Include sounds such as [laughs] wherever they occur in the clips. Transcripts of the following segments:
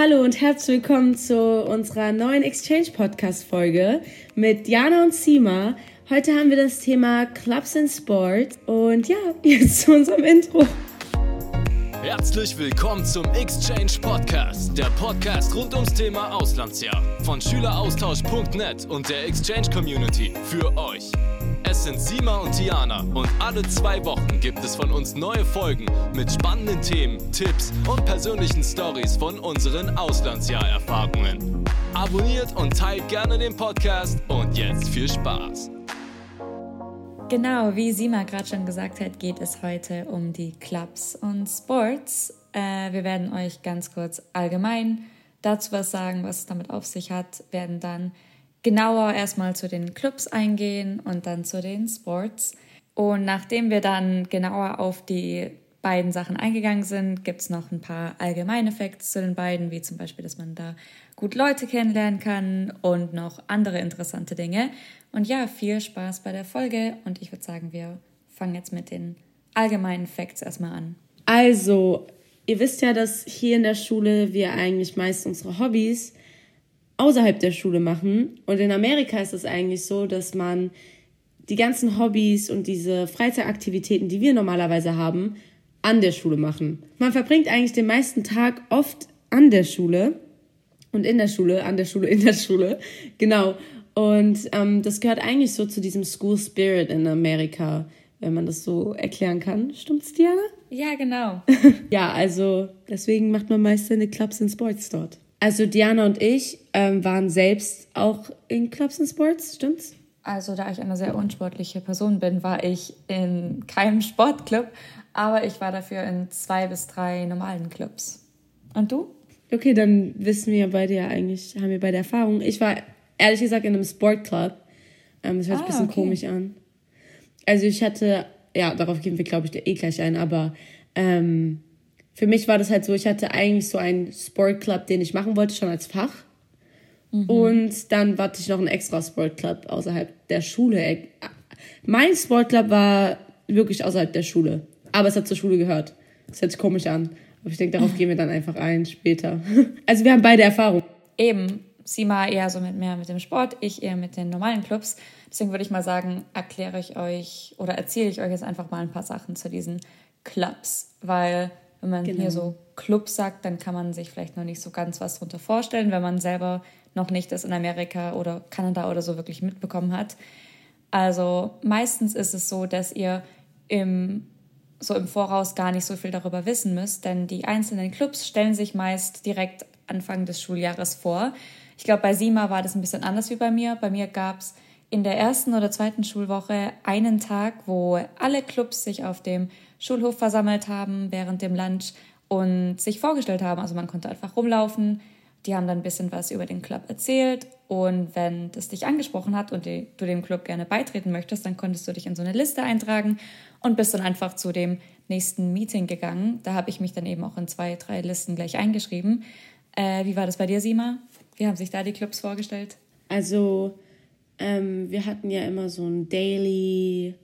Hallo und herzlich willkommen zu unserer neuen Exchange Podcast Folge mit Jana und Sima. Heute haben wir das Thema Clubs in Sport und ja, [laughs] jetzt zu unserem Intro. Herzlich willkommen zum Exchange Podcast, der Podcast rund ums Thema Auslandsjahr von Schüleraustausch.net und der Exchange Community für euch. Es sind Sima und Tiana und alle zwei Wochen gibt es von uns neue Folgen mit spannenden Themen, Tipps und persönlichen Stories von unseren Auslandsjahrerfahrungen. Abonniert und teilt gerne den Podcast und jetzt viel Spaß. Genau, wie Sima gerade schon gesagt hat, geht es heute um die Clubs und Sports. Äh, wir werden euch ganz kurz allgemein dazu was sagen, was es damit auf sich hat, werden dann genauer erstmal zu den Clubs eingehen und dann zu den Sports. Und nachdem wir dann genauer auf die beiden Sachen eingegangen sind, gibt es noch ein paar allgemeine Facts zu den beiden, wie zum Beispiel, dass man da gut Leute kennenlernen kann und noch andere interessante Dinge. Und ja, viel Spaß bei der Folge und ich würde sagen, wir fangen jetzt mit den allgemeinen Facts erstmal an. Also, ihr wisst ja, dass hier in der Schule wir eigentlich meist unsere Hobbys außerhalb der Schule machen. Und in Amerika ist es eigentlich so, dass man die ganzen Hobbys und diese Freizeitaktivitäten, die wir normalerweise haben, an der Schule machen. Man verbringt eigentlich den meisten Tag oft an der Schule und in der Schule, an der Schule, in der Schule. Genau. Und ähm, das gehört eigentlich so zu diesem School Spirit in Amerika, wenn man das so erklären kann. Stimmt's, Diana? Ja, genau. [laughs] ja, also deswegen macht man meist seine Clubs and Sports dort. Also Diana und ich ähm, waren selbst auch in Clubs and Sports, stimmt's? Also da ich eine sehr unsportliche Person bin, war ich in keinem Sportclub, aber ich war dafür in zwei bis drei normalen Clubs. Und du? Okay, dann wissen wir beide ja eigentlich, haben wir beide Erfahrung. Ich war ehrlich gesagt in einem Sportclub. Ähm, das hört sich ah, ein bisschen okay. komisch an. Also ich hatte, ja, darauf gehen wir, glaube ich, eh gleich ein, aber ähm, für mich war das halt so, ich hatte eigentlich so einen Sportclub, den ich machen wollte, schon als Fach. Mhm. Und dann hatte ich noch einen extra Sportclub außerhalb der Schule. Mein Sportclub war wirklich außerhalb der Schule. Aber es hat zur Schule gehört. Das hört sich komisch an. Aber ich denke, darauf gehen wir dann einfach ein später. [laughs] Also wir haben beide Erfahrung. Eben. Sima eher so mit mehr mit dem Sport, ich eher mit den normalen Clubs. Deswegen würde ich mal sagen, erkläre ich euch oder erzähle ich euch jetzt einfach mal ein paar Sachen zu diesen Clubs. Weil wenn man genau. hier so Club sagt, dann kann man sich vielleicht noch nicht so ganz was darunter vorstellen, wenn man selber noch nicht das in Amerika oder Kanada oder so wirklich mitbekommen hat. Also meistens ist es so, dass ihr im, so im Voraus gar nicht so viel darüber wissen müsst, denn die einzelnen Clubs stellen sich meist direkt Anfang des Schuljahres vor. Ich glaube, bei Sima war das ein bisschen anders wie bei mir. Bei mir gab es in der ersten oder zweiten Schulwoche einen Tag, wo alle Clubs sich auf dem Schulhof versammelt haben während dem Lunch und sich vorgestellt haben. Also man konnte einfach rumlaufen. Die haben dann ein bisschen was über den Club erzählt. Und wenn das dich angesprochen hat und du dem Club gerne beitreten möchtest, dann konntest du dich in so eine Liste eintragen und bist dann einfach zu dem nächsten Meeting gegangen. Da habe ich mich dann eben auch in zwei, drei Listen gleich eingeschrieben. Äh, wie war das bei dir, Sima? Wie haben sich da die Clubs vorgestellt? Also, ähm, wir hatten ja immer so ein Daily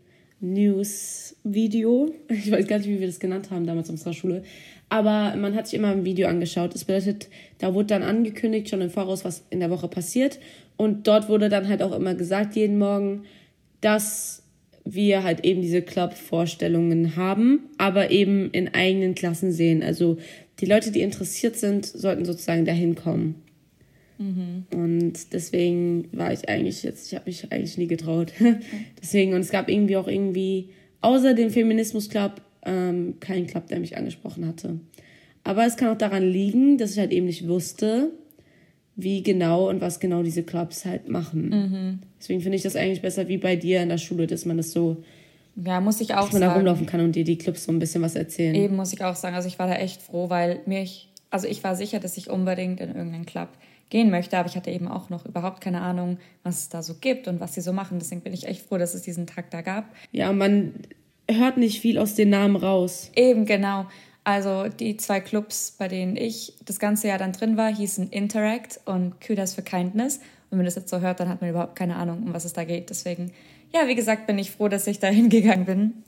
News-Video. [laughs] Ich weiß gar nicht, wie wir das genannt haben damals in unserer Schule. Aber man hat sich immer ein Video angeschaut. Das bedeutet, da wurde dann angekündigt, schon im Voraus, was in der Woche passiert. Und dort wurde dann halt auch immer gesagt, jeden Morgen, dass wir halt eben diese Club-Vorstellungen haben, aber eben in eigenen Klassen sehen. Also die Leute, die interessiert sind, sollten sozusagen dahin kommen. Mhm. Und deswegen war ich eigentlich jetzt, ich habe mich eigentlich nie getraut. [laughs] deswegen, und es gab irgendwie auch irgendwie, außer dem Feminismus-Club, ähm, keinen Club, der mich angesprochen hatte. Aber es kann auch daran liegen, dass ich halt eben nicht wusste, wie genau und was genau diese Clubs halt machen. Mhm. Deswegen finde ich das eigentlich besser wie bei dir in der Schule, dass man das so. Ja, muss ich auch dass man sagen. da rumlaufen kann und dir die Clubs so ein bisschen was erzählen. Eben muss ich auch sagen. Also ich war da echt froh, weil mich, also ich war sicher, dass ich unbedingt in irgendeinen Club gehen möchte. Aber ich hatte eben auch noch überhaupt keine Ahnung, was es da so gibt und was sie so machen. Deswegen bin ich echt froh, dass es diesen Tag da gab. Ja, man hört nicht viel aus den Namen raus. Eben, genau. Also die zwei Clubs, bei denen ich das ganze Jahr dann drin war, hießen Interact und Kudas for Kindness. Und wenn man das jetzt so hört, dann hat man überhaupt keine Ahnung, um was es da geht. Deswegen, ja, wie gesagt, bin ich froh, dass ich da [laughs] hingegangen bin.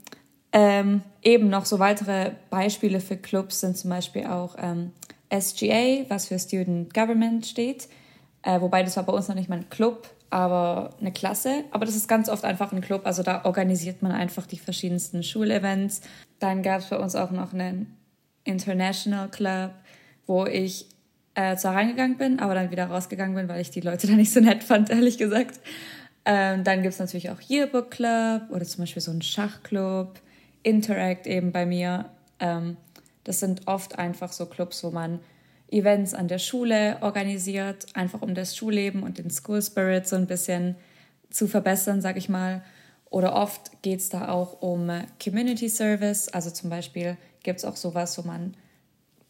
Ähm, eben noch so weitere Beispiele für Clubs sind zum Beispiel auch ähm, SGA, was für Student Government steht. Äh, wobei das war bei uns noch nicht mal ein Club, aber eine Klasse. Aber das ist ganz oft einfach ein Club. Also da organisiert man einfach die verschiedensten Schulevents. Dann gab es bei uns auch noch einen International Club, wo ich äh, zwar reingegangen bin, aber dann wieder rausgegangen bin, weil ich die Leute [laughs] da nicht so nett fand, ehrlich gesagt. Ähm, dann gibt es natürlich auch Yearbook Club oder zum Beispiel so einen Schachclub, Interact eben bei mir. Ähm, das sind oft einfach so Clubs, wo man Events an der Schule organisiert, einfach um das Schulleben und den School Spirit so ein bisschen zu verbessern, sag ich mal. Oder oft geht es da auch um Community Service. Also zum Beispiel gibt es auch sowas, wo man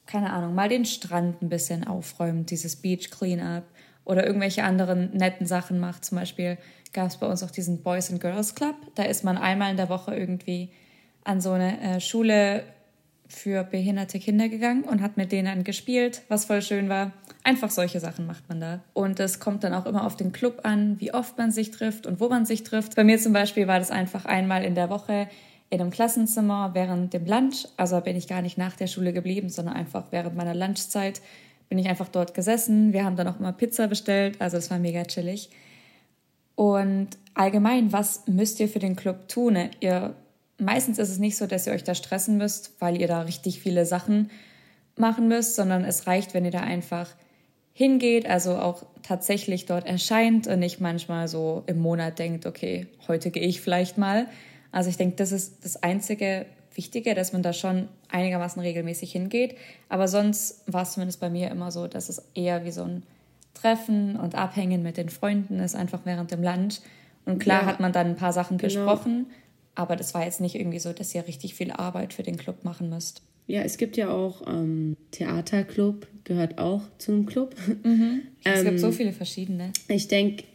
keine Ahnung, mal den Strand ein bisschen aufräumt, dieses Beach Cleanup oder irgendwelche anderen netten Sachen macht. Zum Beispiel gab es bei uns auch diesen Boys and Girls Club. Da ist man einmal in der Woche irgendwie an so eine äh, Schule für behinderte Kinder gegangen und hat mit denen gespielt, was voll schön war. Einfach solche Sachen macht man da. Und es kommt dann auch immer auf den Club an, wie oft man sich trifft und wo man sich trifft. Bei mir zum Beispiel war das einfach einmal in der Woche in einem Klassenzimmer während dem Lunch. Also bin ich gar nicht nach der Schule geblieben, sondern einfach während meiner Lunchzeit bin ich einfach dort gesessen. Wir haben dann auch immer Pizza bestellt, also es war mega chillig. Und allgemein, was müsst ihr für den Club tun? Ihr, meistens ist es nicht so, dass ihr euch da stressen müsst, weil ihr da richtig viele Sachen machen müsst, sondern es reicht, wenn ihr da einfach hingeht, also auch tatsächlich dort erscheint und nicht manchmal so im Monat denkt, okay, heute gehe ich vielleicht mal, also ich denke, das ist das einzige Wichtige, dass man da schon einigermaßen regelmäßig hingeht. Aber sonst war es zumindest bei mir immer so, dass es eher wie so ein Treffen und Abhängen mit den Freunden ist, einfach während dem Lunch. Und klar ja, hat man dann ein paar Sachen genau. besprochen, aber das war jetzt nicht irgendwie so, dass ihr richtig viel Arbeit für den Club machen müsst. Ja, es gibt ja auch ähm, Theaterclub, gehört auch zu einem Club. Mhm. Es ähm, gibt so viele verschiedene. Ich denke,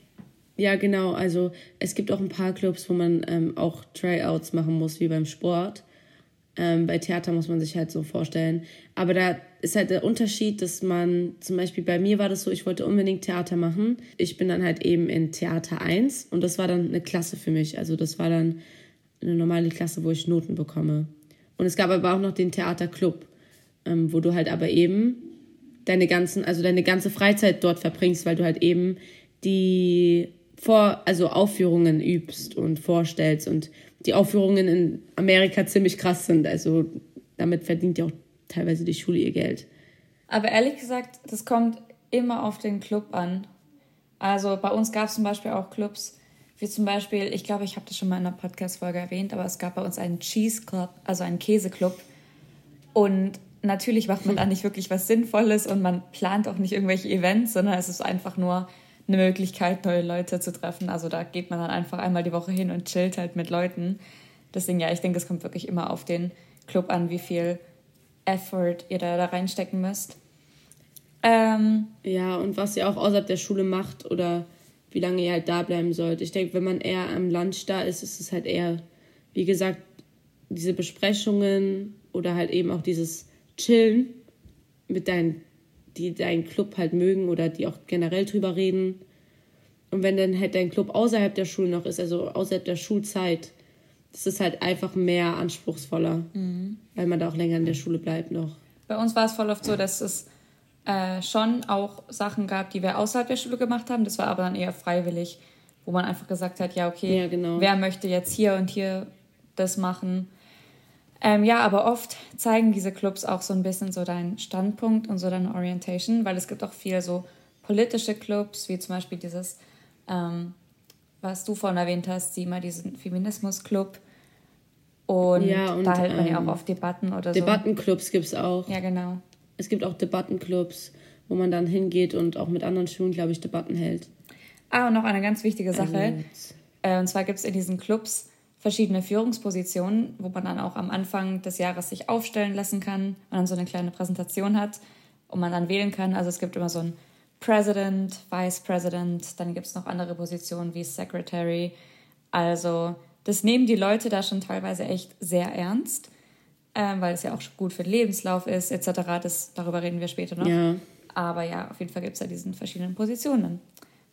ja, genau. Also es gibt auch ein paar Clubs, wo man ähm, auch Tryouts machen muss, wie beim Sport. Ähm, bei Theater muss man sich halt so vorstellen. Aber da ist halt der Unterschied, dass man, zum Beispiel bei mir war das so, ich wollte unbedingt Theater machen. Ich bin dann halt eben in Theater 1 und das war dann eine Klasse für mich. Also das war dann eine normale Klasse, wo ich Noten bekomme. Und es gab aber auch noch den Theaterclub, ähm, wo du halt aber eben deine ganzen, also deine ganze Freizeit dort verbringst, weil du halt eben die vor, also Aufführungen übst und vorstellst und die Aufführungen in Amerika ziemlich krass sind. Also damit verdient ja auch teilweise die Schule ihr Geld. Aber ehrlich gesagt, das kommt immer auf den Club an. Also bei uns gab es zum Beispiel auch Clubs, wie zum Beispiel, ich glaube, ich habe das schon mal in einer Podcast-Folge erwähnt, aber es gab bei uns einen Cheese Club, also einen Käseclub. Und natürlich macht man da nicht wirklich was Sinnvolles und man plant auch nicht irgendwelche Events, sondern es ist einfach nur eine Möglichkeit, neue Leute zu treffen. Also da geht man dann einfach einmal die Woche hin und chillt halt mit Leuten. Deswegen, ja, ich denke, es kommt wirklich immer auf den Club an, wie viel Effort ihr da, da reinstecken müsst. Ähm, ja, und was ihr auch außerhalb der Schule macht oder wie lange ihr halt da bleiben sollt. Ich denke, wenn man eher am Lunch da ist, ist es halt eher, wie gesagt, diese Besprechungen oder halt eben auch dieses Chillen mit deinen die deinen Club halt mögen oder die auch generell drüber reden. Und wenn dann halt dein Club außerhalb der Schule noch ist, also außerhalb der Schulzeit, das ist halt einfach mehr anspruchsvoller, mhm. weil man da auch länger in der Schule bleibt noch. Bei uns war es voll oft so, dass es äh, schon auch Sachen gab, die wir außerhalb der Schule gemacht haben. Das war aber dann eher freiwillig, wo man einfach gesagt hat, ja, okay, ja, genau. wer möchte jetzt hier und hier das machen. Ähm, ja, aber oft zeigen diese Clubs auch so ein bisschen so deinen Standpunkt und so deine Orientation, weil es gibt auch viel so politische Clubs, wie zum Beispiel dieses, ähm, was du vorhin erwähnt hast, sieh mal diesen Feminismus-Club. Und, ja, und da hält man ähm, ja auch auf Debatten oder so. Debattenclubs gibt es auch. Ja, genau. Es gibt auch Debattenclubs, wo man dann hingeht und auch mit anderen Schulen, glaube ich, Debatten hält. Ah, und noch eine ganz wichtige Sache. Äh, und zwar gibt es in diesen Clubs verschiedene Führungspositionen, wo man dann auch am Anfang des Jahres sich aufstellen lassen kann und dann so eine kleine Präsentation hat und man dann wählen kann. Also es gibt immer so ein President, Vice President, dann gibt es noch andere Positionen wie Secretary. Also das nehmen die Leute da schon teilweise echt sehr ernst, äh, weil es ja auch gut für den Lebenslauf ist etc. Das, darüber reden wir später noch. Ja. Aber ja, auf jeden Fall gibt es ja diesen verschiedenen Positionen.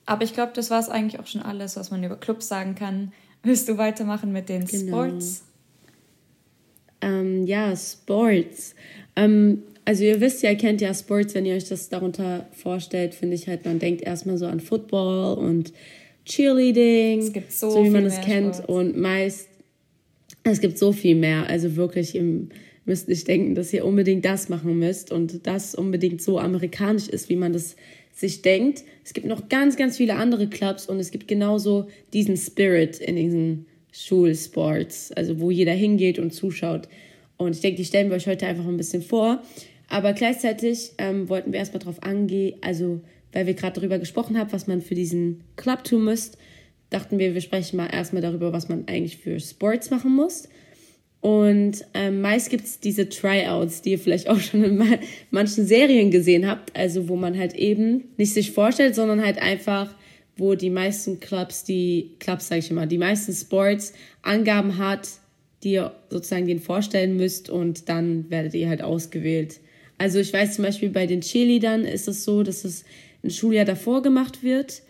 Aber ich glaube, das war es eigentlich auch schon alles, was man über Clubs sagen kann. Willst du weitermachen mit den genau. Sports? Ähm, ja, Sports. Ähm, Also ihr wisst ja, ihr kennt ja Sports, wenn ihr euch das darunter vorstellt, finde ich halt, man denkt erstmal so an Football und Cheerleading, es gibt so, so wie man es kennt. Sports. Und meist, es gibt so viel mehr. Also wirklich, ihr müsst nicht denken, dass ihr unbedingt das machen müsst und das unbedingt so amerikanisch ist, wie man das sich denkt. Es gibt noch ganz, ganz viele andere Clubs und es gibt genauso diesen Spirit in diesen Schulsports, also wo jeder hingeht und zuschaut. Und ich denke, die stellen wir euch heute einfach ein bisschen vor. Aber gleichzeitig ähm, wollten wir erstmal darauf angehen, also weil wir gerade darüber gesprochen haben, was man für diesen Club tun muss, dachten wir, wir sprechen mal erstmal darüber, was man eigentlich für Sports machen muss. Und ähm, meist gibt es diese Tryouts, die ihr vielleicht auch schon in manchen Serien gesehen habt, also wo man halt eben nicht sich vorstellt, sondern halt einfach, wo die meisten Clubs, die Clubs sage ich immer, die meisten Sports Angaben hat, die ihr sozusagen den vorstellen müsst und dann werdet ihr halt ausgewählt. Also ich weiß zum Beispiel bei den Cheerleadern ist es so, dass es ein Schuljahr davor gemacht wird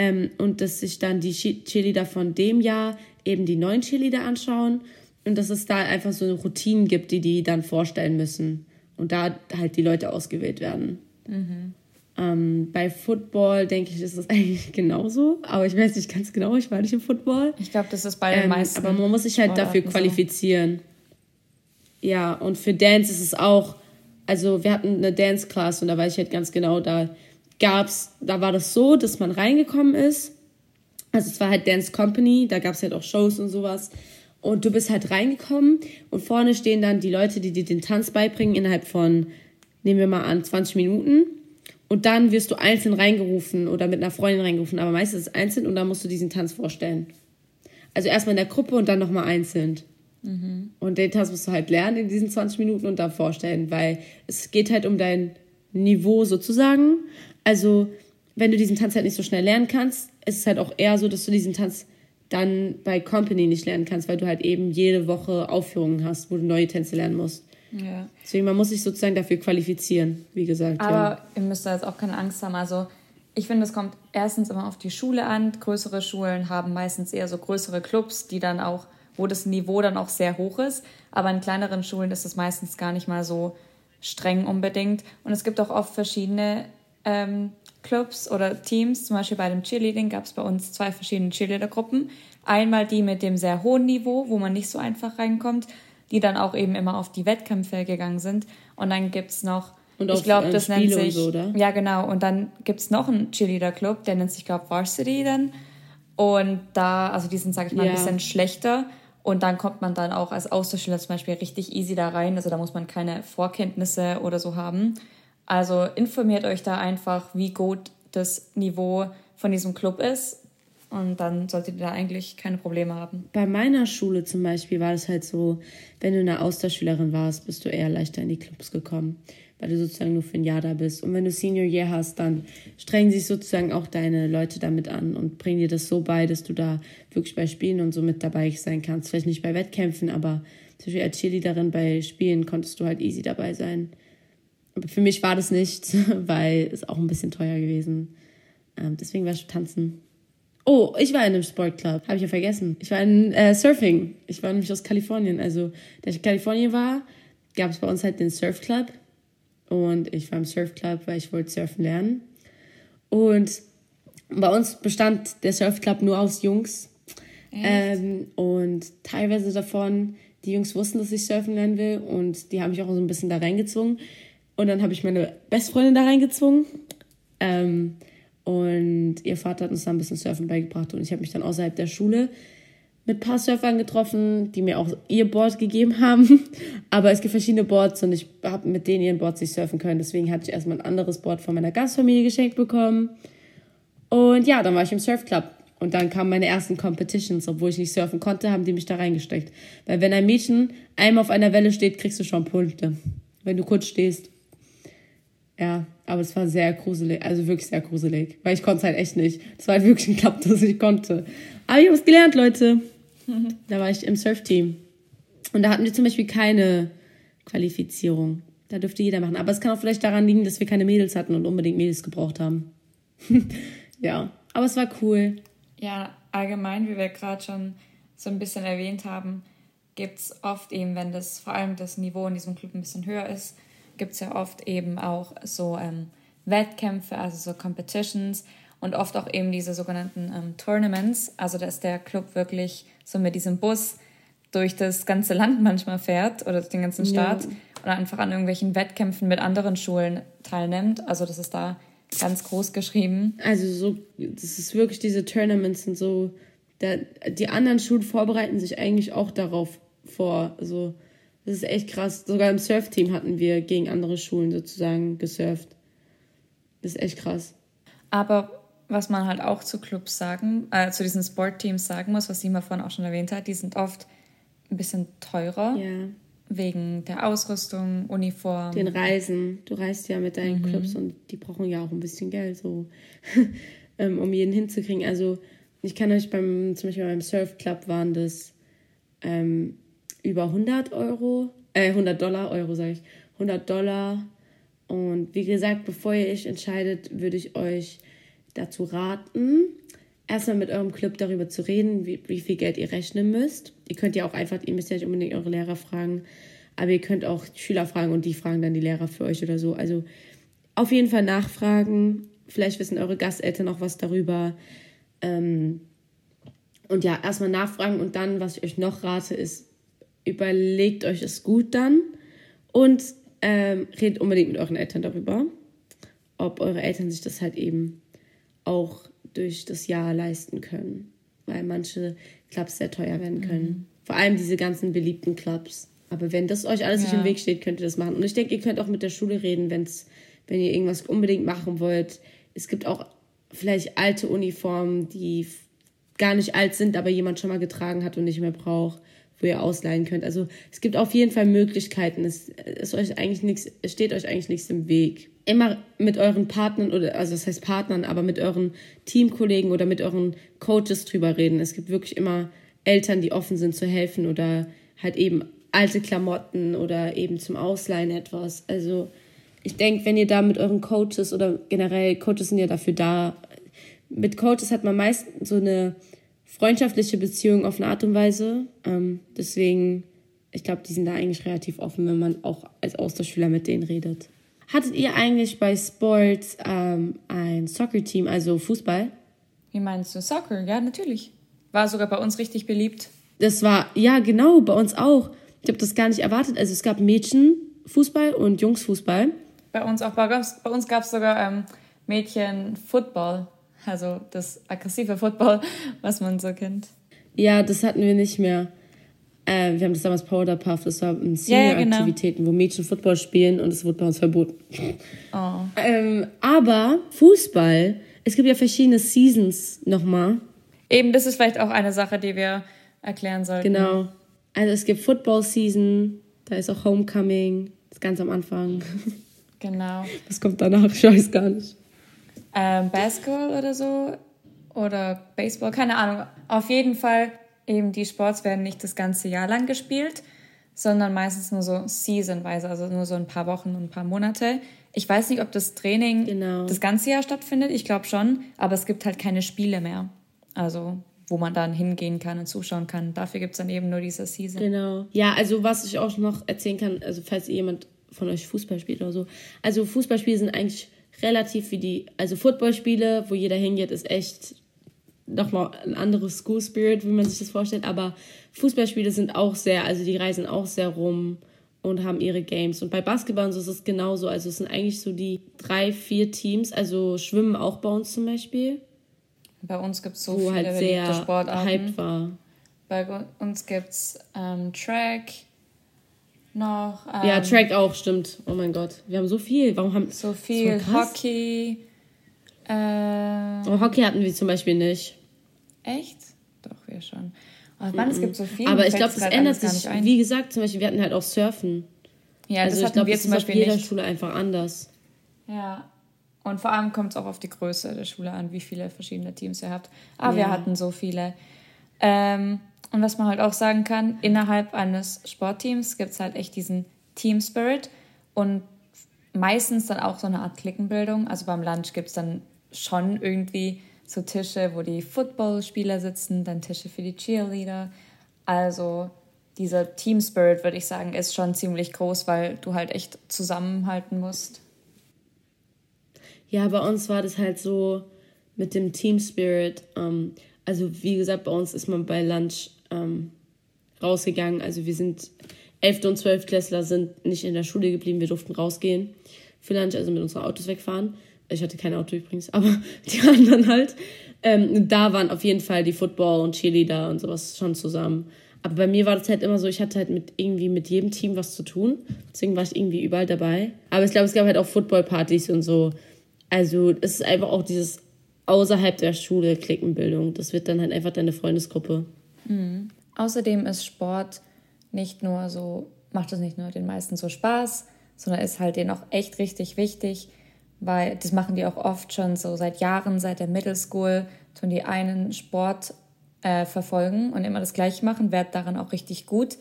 ähm, und dass sich dann die Cheerleader von dem Jahr eben die neuen Cheerleader anschauen und dass es da einfach so Routinen gibt, die die dann vorstellen müssen. Und da halt die Leute ausgewählt werden. Mhm. Ähm, bei Football denke ich, ist das [laughs] eigentlich genauso. Aber ich weiß nicht ganz genau, ich war nicht im Football. Ich glaube, das ist bei den ähm, meisten. Aber man muss sich halt dafür qualifizieren. So. Ja, und für Dance ist es auch. Also, wir hatten eine Dance-Class und da weiß ich halt ganz genau, da gab's, da war das so, dass man reingekommen ist. Also, es war halt Dance Company, da gab es halt auch Shows und sowas. Und du bist halt reingekommen und vorne stehen dann die Leute, die dir den Tanz beibringen innerhalb von, nehmen wir mal an, 20 Minuten. Und dann wirst du einzeln reingerufen oder mit einer Freundin reingerufen, aber meistens einzeln und dann musst du diesen Tanz vorstellen. Also erstmal in der Gruppe und dann nochmal einzeln. Mhm. Und den Tanz musst du halt lernen in diesen 20 Minuten und dann vorstellen, weil es geht halt um dein Niveau sozusagen. Also wenn du diesen Tanz halt nicht so schnell lernen kannst, ist es halt auch eher so, dass du diesen Tanz dann bei Company nicht lernen kannst, weil du halt eben jede Woche Aufführungen hast, wo du neue Tänze lernen musst. Ja. Deswegen, man muss sich sozusagen dafür qualifizieren, wie gesagt. Aber ja. ihr müsst da jetzt auch keine Angst haben. Also, ich finde, es kommt erstens immer auf die Schule an. Größere Schulen haben meistens eher so größere Clubs, die dann auch, wo das Niveau dann auch sehr hoch ist. Aber in kleineren Schulen ist es meistens gar nicht mal so streng unbedingt. Und es gibt auch oft verschiedene ähm, Clubs oder Teams, zum Beispiel bei dem Cheerleading gab es bei uns zwei verschiedene Cheerleader-Gruppen. Einmal die mit dem sehr hohen Niveau, wo man nicht so einfach reinkommt, die dann auch eben immer auf die Wettkämpfe gegangen sind. Und dann gibt es noch, und ich glaube, das Spiele nennt sich. So, ja, genau. Und dann gibt es noch einen Cheerleader-Club, der nennt sich, glaube Varsity dann. Und da, also die sind, sag ich mal, ja. ein bisschen schlechter. Und dann kommt man dann auch als Austauschschüler zum Beispiel richtig easy da rein. Also da muss man keine Vorkenntnisse oder so haben. Also informiert euch da einfach, wie gut das Niveau von diesem Club ist. Und dann solltet ihr da eigentlich keine Probleme haben. Bei meiner Schule zum Beispiel war es halt so, wenn du eine Austauschschülerin warst, bist du eher leichter in die Clubs gekommen, weil du sozusagen nur für ein Jahr da bist. Und wenn du Senior Year hast, dann strengen sich sozusagen auch deine Leute damit an und bringen dir das so bei, dass du da wirklich bei Spielen und so mit dabei sein kannst. Vielleicht nicht bei Wettkämpfen, aber zum Beispiel als Cheerleaderin bei Spielen konntest du halt easy dabei sein. Aber für mich war das nicht, [laughs] weil es auch ein bisschen teuer gewesen. Ähm, deswegen war ich tanzen. Oh, ich war in einem Sportclub. Habe ich ja vergessen. Ich war in äh, Surfing. Ich war nämlich aus Kalifornien. Also, da ich in Kalifornien war, gab es bei uns halt den Surfclub. Und ich war im Surfclub, weil ich wollte surfen lernen. Und bei uns bestand der Surfclub nur aus Jungs. Ähm, und teilweise davon, die Jungs wussten, dass ich surfen lernen will. Und die haben mich auch so ein bisschen da reingezwungen. Und dann habe ich meine Bestfreundin da reingezwungen. Ähm, und ihr Vater hat uns da ein bisschen Surfen beigebracht. Und ich habe mich dann außerhalb der Schule mit ein paar Surfern getroffen, die mir auch ihr Board gegeben haben. [laughs] Aber es gibt verschiedene Boards und ich habe mit denen ihren Boards nicht surfen können. Deswegen hatte ich erstmal ein anderes Board von meiner Gastfamilie geschenkt bekommen. Und ja, dann war ich im Surfclub. Und dann kamen meine ersten Competitions, obwohl ich nicht surfen konnte, haben die mich da reingesteckt. Weil wenn ein Mädchen einmal auf einer Welle steht, kriegst du schon Punkte. Wenn du kurz stehst. Ja, aber es war sehr gruselig, also wirklich sehr gruselig, weil ich konnte es halt echt nicht. Es war halt wirklich ein Klapp, [laughs] dass ich konnte. Aber ich habe es gelernt, Leute. [laughs] Da war ich im Surfteam. Und da hatten wir zum Beispiel keine Qualifizierung. Da dürfte jeder machen. Aber es kann auch vielleicht daran liegen, dass wir keine Mädels hatten und unbedingt Mädels gebraucht haben. [laughs] ja, aber es war cool. Ja, allgemein, wie wir gerade schon so ein bisschen erwähnt haben, gibt es oft eben, wenn das vor allem das Niveau in diesem Club ein bisschen höher ist, gibt es ja oft eben auch so ähm, Wettkämpfe, also so Competitions und oft auch eben diese sogenannten ähm, Tournaments. Also dass der Club wirklich so mit diesem Bus durch das ganze Land [laughs] manchmal fährt oder den ganzen Staat ja. oder einfach an irgendwelchen Wettkämpfen mit anderen Schulen teilnimmt. Also das ist da ganz groß geschrieben. Also so, das ist wirklich diese Tournaments und so. Da, die anderen Schulen vorbereiten sich eigentlich auch darauf vor. Also das ist echt krass. Sogar im Surfteam hatten wir gegen andere Schulen sozusagen gesurft. Das ist echt krass. Aber was man halt auch zu Clubs sagen, äh, zu diesen Sportteams sagen muss, was Sima vorhin auch schon erwähnt hat, die sind oft ein bisschen teurer. Ja. Wegen der Ausrüstung, Uniform. Den Reisen. Du reist ja mit deinen mhm. Clubs und die brauchen ja auch ein bisschen Geld, so, [laughs] ähm, um jeden hinzukriegen. Also, ich kann euch beim, zum Beispiel beim Surf Club waren das ähm, über 100 Euro, äh, 100 Dollar, Euro sage ich, 100 Dollar. Und wie gesagt, bevor ihr euch entscheidet, würde ich euch dazu raten, erstmal mit eurem Club darüber zu reden, wie, wie viel Geld ihr rechnen müsst. Ihr könnt ja auch einfach, ihr müsst ja nicht unbedingt eure Lehrer fragen, aber ihr könnt auch Schüler fragen und die fragen dann die Lehrer für euch oder so. Also auf jeden Fall nachfragen. Vielleicht wissen eure Gasteltern auch was darüber. Ähm, und ja, erstmal nachfragen und dann, was ich euch noch rate, ist, überlegt euch es gut dann und ähm, redet unbedingt mit euren Eltern darüber, ob eure Eltern sich das halt eben auch durch das Jahr leisten können, weil manche Clubs sehr teuer werden können. Mhm. Vor allem diese ganzen beliebten Clubs. Aber wenn das euch alles ja. nicht im Weg steht, könnt ihr das machen. Und ich denke, ihr könnt auch mit der Schule reden, wenn's, wenn ihr irgendwas unbedingt machen wollt. Es gibt auch vielleicht alte Uniformen, die gar nicht alt sind, aber jemand schon mal getragen hat und nicht mehr braucht, wo ihr ausleihen könnt. Also es gibt auf jeden Fall Möglichkeiten. Es, ist euch eigentlich nichts, es steht euch eigentlich nichts im Weg immer mit euren Partnern oder also das heißt Partnern, aber mit euren Teamkollegen oder mit euren Coaches drüber reden. Es gibt wirklich immer Eltern, die offen sind zu helfen oder halt eben alte Klamotten oder eben zum Ausleihen etwas. Also ich denke, wenn ihr da mit euren Coaches oder generell Coaches sind ja dafür da. Mit Coaches hat man meistens so eine freundschaftliche Beziehung auf eine Art und Weise. Ähm, deswegen, ich glaube, die sind da eigentlich relativ offen, wenn man auch als Austauschschüler mit denen redet. Hattet ihr eigentlich bei Sports ähm, ein Soccer-Team, also Fußball? Wie meinst du? Soccer, ja, natürlich. War sogar bei uns richtig beliebt. Das war, ja, genau, bei uns auch. Ich habe das gar nicht erwartet. Also es gab Mädchenfußball und Jungsfußball. Bei uns auch. Bei, bei uns gab es sogar ähm, Mädchen-Football. Also das aggressive Football, was man so kennt. Ja, das hatten wir nicht mehr. Äh, wir haben das damals Powderpuff, das war Senior-Aktivitäten, ja, genau. wo Mädchen Football spielen und es wurde bei uns verboten. Oh. Ähm, aber Fußball, es gibt ja verschiedene Seasons nochmal. Eben, das ist vielleicht auch eine Sache, die wir erklären sollten. Genau. Also es gibt Football-Season, da ist auch Homecoming, das ist ganz am Anfang. Genau. Was kommt danach? Ich weiß gar nicht. Ähm, Basketball oder so? Oder Baseball? Keine Ahnung. Auf jeden Fall eben die Sports werden nicht das ganze Jahr lang gespielt, sondern meistens nur so seasonweise, also nur so ein paar Wochen und ein paar Monate. Ich weiß nicht, ob das Training genau. das ganze Jahr stattfindet, ich glaube schon, aber es gibt halt keine Spiele mehr. Also wo man dann hingehen kann und zuschauen kann. Dafür gibt es dann eben nur diese Season. Genau. Ja, also was ich auch noch erzählen kann, also falls jemand von euch Fußball spielt oder so. Also Fußballspiele sind eigentlich relativ wie die, also Footballspiele, wo jeder hingeht, ist echt nochmal ein anderes School Spirit, wie man sich das vorstellt. Aber Fußballspiele sind auch sehr, also die reisen auch sehr rum und haben ihre Games. Und bei Basketball und so ist es genauso. Also es sind eigentlich so die drei, vier Teams. Also Schwimmen auch bei uns zum Beispiel. Bei uns gibt es so viele halt sehr Sportarten. hyped war. Bei uns gibt es ähm, Track noch. Ähm, ja, Track auch, stimmt. Oh mein Gott. Wir haben so viel. Warum haben so viel Hockey? Äh, oh, Hockey hatten wir zum Beispiel nicht. Echt? Doch, wir schon. Oh Mann, mm -mm. es gibt so viel. Aber ich glaube, das ändert sich. Wie gesagt, zum Beispiel, wir hatten halt auch Surfen. Ja, also das ich glaube, wir zum Beispiel auf jeder nicht. Schule einfach anders. Ja. Und vor allem kommt es auch auf die Größe der Schule an, wie viele verschiedene Teams ihr habt. Aber ja. wir hatten so viele. Ähm, und was man halt auch sagen kann, innerhalb eines Sportteams gibt es halt echt diesen Team Spirit und meistens dann auch so eine Art Klickenbildung. Also beim Lunch gibt es dann schon irgendwie so Tische, wo die Footballspieler sitzen, dann Tische für die Cheerleader. Also dieser Team Spirit, würde ich sagen, ist schon ziemlich groß, weil du halt echt zusammenhalten musst. Ja, bei uns war das halt so mit dem Team Spirit. Ähm, also wie gesagt, bei uns ist man bei Lunch ähm, rausgegangen. Also wir sind 11. und 12. Klässler sind nicht in der Schule geblieben. Wir durften rausgehen für Lunch, also mit unseren Autos wegfahren. Ich hatte kein Auto übrigens, [laughs] aber die anderen halt. Ähm, da waren auf jeden Fall die Football und Cheerleader und sowas schon zusammen. Aber bei mir war das halt immer so, ich hatte halt mit irgendwie mit jedem Team was zu tun. Deswegen war ich irgendwie überall dabei. Aber ich glaube, es gab halt auch Footballpartys und so. Also es ist einfach auch dieses außerhalb der Schule Klickenbildung. Das wird dann halt einfach deine Freundesgruppe. Mhm. Außerdem ist Sport nicht nur so, macht es nicht nur den meisten so Spaß, sondern ist halt denen auch echt richtig wichtig, weil das machen die auch oft schon so seit Jahren, seit der Middle School, tun die einen Sport äh, verfolgen und immer das Gleiche machen, wird daran auch richtig gut,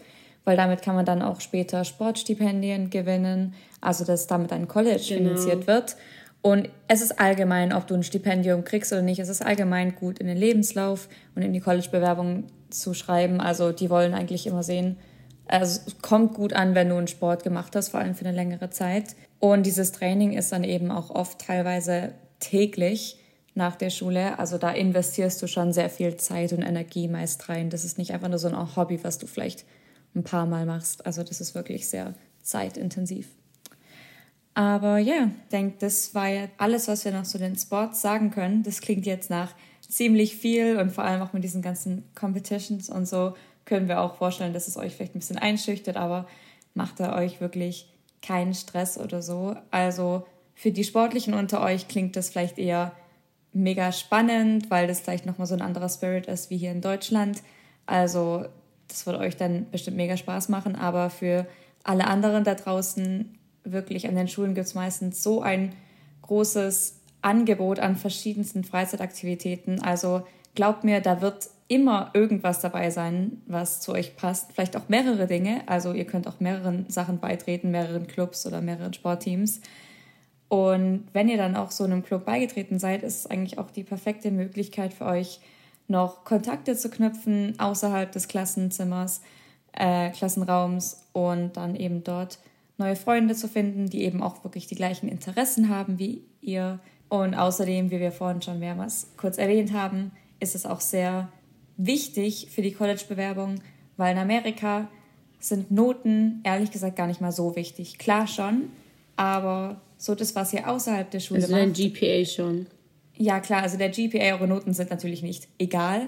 weil damit kann man dann auch später Sportstipendien gewinnen, also dass damit ein College genau. finanziert wird. Und es ist allgemein, ob du ein Stipendium kriegst oder nicht, es ist allgemein gut in den Lebenslauf und in die College-Bewerbung zu schreiben. Also die wollen eigentlich immer sehen, also es kommt gut an, wenn du einen Sport gemacht hast, vor allem für eine längere Zeit. Und dieses Training ist dann eben auch oft teilweise täglich nach der Schule. Also da investierst du schon sehr viel Zeit und Energie meist rein. Das ist nicht einfach nur so ein Hobby, was du vielleicht ein paar Mal machst. Also das ist wirklich sehr zeitintensiv. Aber ja, ich denke, das war ja alles, was wir noch zu den Sports sagen können. Das klingt jetzt nach ziemlich viel und vor allem auch mit diesen ganzen Competitions und so können wir auch vorstellen, dass es euch vielleicht ein bisschen einschüchtert, aber macht da euch wirklich keinen Stress oder so. Also für die Sportlichen unter euch klingt das vielleicht eher mega spannend, weil das vielleicht nochmal so ein anderer Spirit ist wie hier in Deutschland. Also das wird euch dann bestimmt mega Spaß machen, aber für alle anderen da draußen, wirklich an den Schulen gibt es meistens so ein großes Angebot an verschiedensten Freizeitaktivitäten. Also glaubt mir, da wird immer irgendwas dabei sein, was zu euch passt. Vielleicht auch mehrere Dinge. Also ihr könnt auch mehreren Sachen beitreten, mehreren Clubs oder mehreren Sportteams. Und wenn ihr dann auch so einem Club beigetreten seid, ist es eigentlich auch die perfekte Möglichkeit für euch, noch Kontakte zu knüpfen außerhalb des Klassenzimmers, äh, Klassenraums und dann eben dort neue Freunde zu finden, die eben auch wirklich die gleichen Interessen haben wie ihr. Und außerdem, wie wir vorhin schon mehrmals kurz erwähnt haben, ist es auch sehr wichtig für die College-Bewerbung, weil in Amerika sind Noten ehrlich gesagt gar nicht mal so wichtig. Klar schon, aber so das, was ihr außerhalb der Schule also macht. Also dein GPA schon. Ja, klar, also der GPA, eure Noten sind natürlich nicht egal,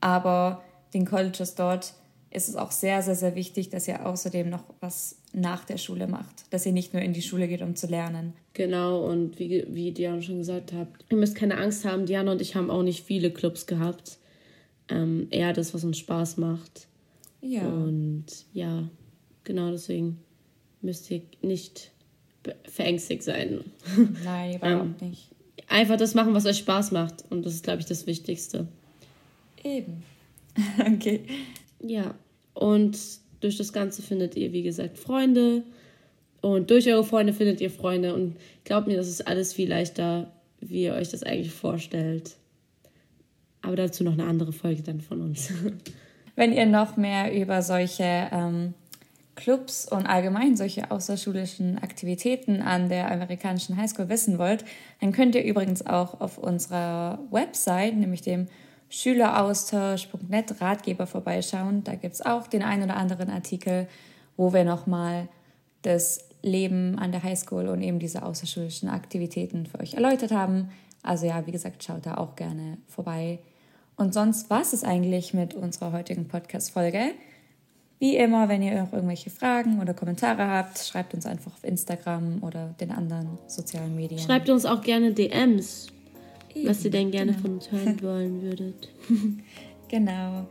aber den Colleges dort ist es auch sehr, sehr, sehr wichtig, dass ihr außerdem noch was nach der Schule macht. Dass ihr nicht nur in die Schule geht, um zu lernen. Genau, und wie, wie Diana schon gesagt hat, ihr müsst keine Angst haben. Diana und ich haben auch nicht viele Clubs gehabt ähm, eher das, was uns Spaß macht. Ja. Und ja, genau deswegen müsst ihr nicht verängstigt sein. [laughs] Nein, überhaupt ähm, nicht. Einfach das machen, was euch Spaß macht. Und das ist, glaube ich, das Wichtigste. Eben. [laughs] okay. Ja, und durch das Ganze findet ihr, wie gesagt, Freunde. Und durch eure Freunde findet ihr Freunde. Und glaubt mir, das ist alles viel leichter, wie ihr euch das eigentlich vorstellt. Aber dazu noch eine andere Folge dann von uns. [laughs] Wenn ihr noch mehr über solche ähm, Clubs und allgemein solche außerschulischen Aktivitäten an der amerikanischen Highschool wissen wollt, dann könnt ihr übrigens auch auf unserer Website, nämlich dem schüleraustausch.net Ratgeber vorbeischauen. Da gibt es auch den einen oder anderen Artikel, wo wir nochmal das Leben an der Highschool und eben diese außerschulischen Aktivitäten für euch erläutert haben. Also ja, wie gesagt, schaut da auch gerne vorbei. Und sonst war es eigentlich mit unserer heutigen Podcast-Folge. Wie immer, wenn ihr auch irgendwelche Fragen oder Kommentare habt, schreibt uns einfach auf Instagram oder den anderen sozialen Medien. Schreibt uns auch gerne DMs, Eben, was ihr denn gerne genau. von uns hören [laughs] wollen würdet. genau.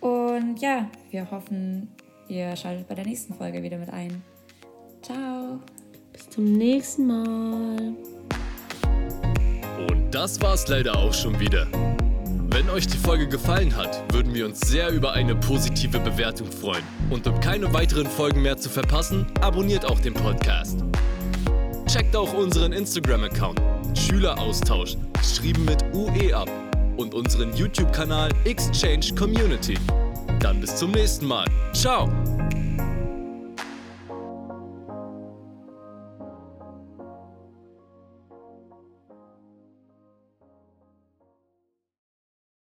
Und ja, wir hoffen, ihr schaltet bei der nächsten Folge wieder mit ein. Ciao. Bis zum nächsten Mal. Und das war's leider auch schon wieder. Wenn euch die Folge gefallen hat, würden wir uns sehr über eine positive Bewertung freuen. Und um keine weiteren Folgen mehr zu verpassen, abonniert auch den Podcast. Checkt auch unseren Instagram-Account Schüleraustausch, geschrieben mit UE ab, und unseren YouTube-Kanal Exchange Community. Dann bis zum nächsten Mal. Ciao!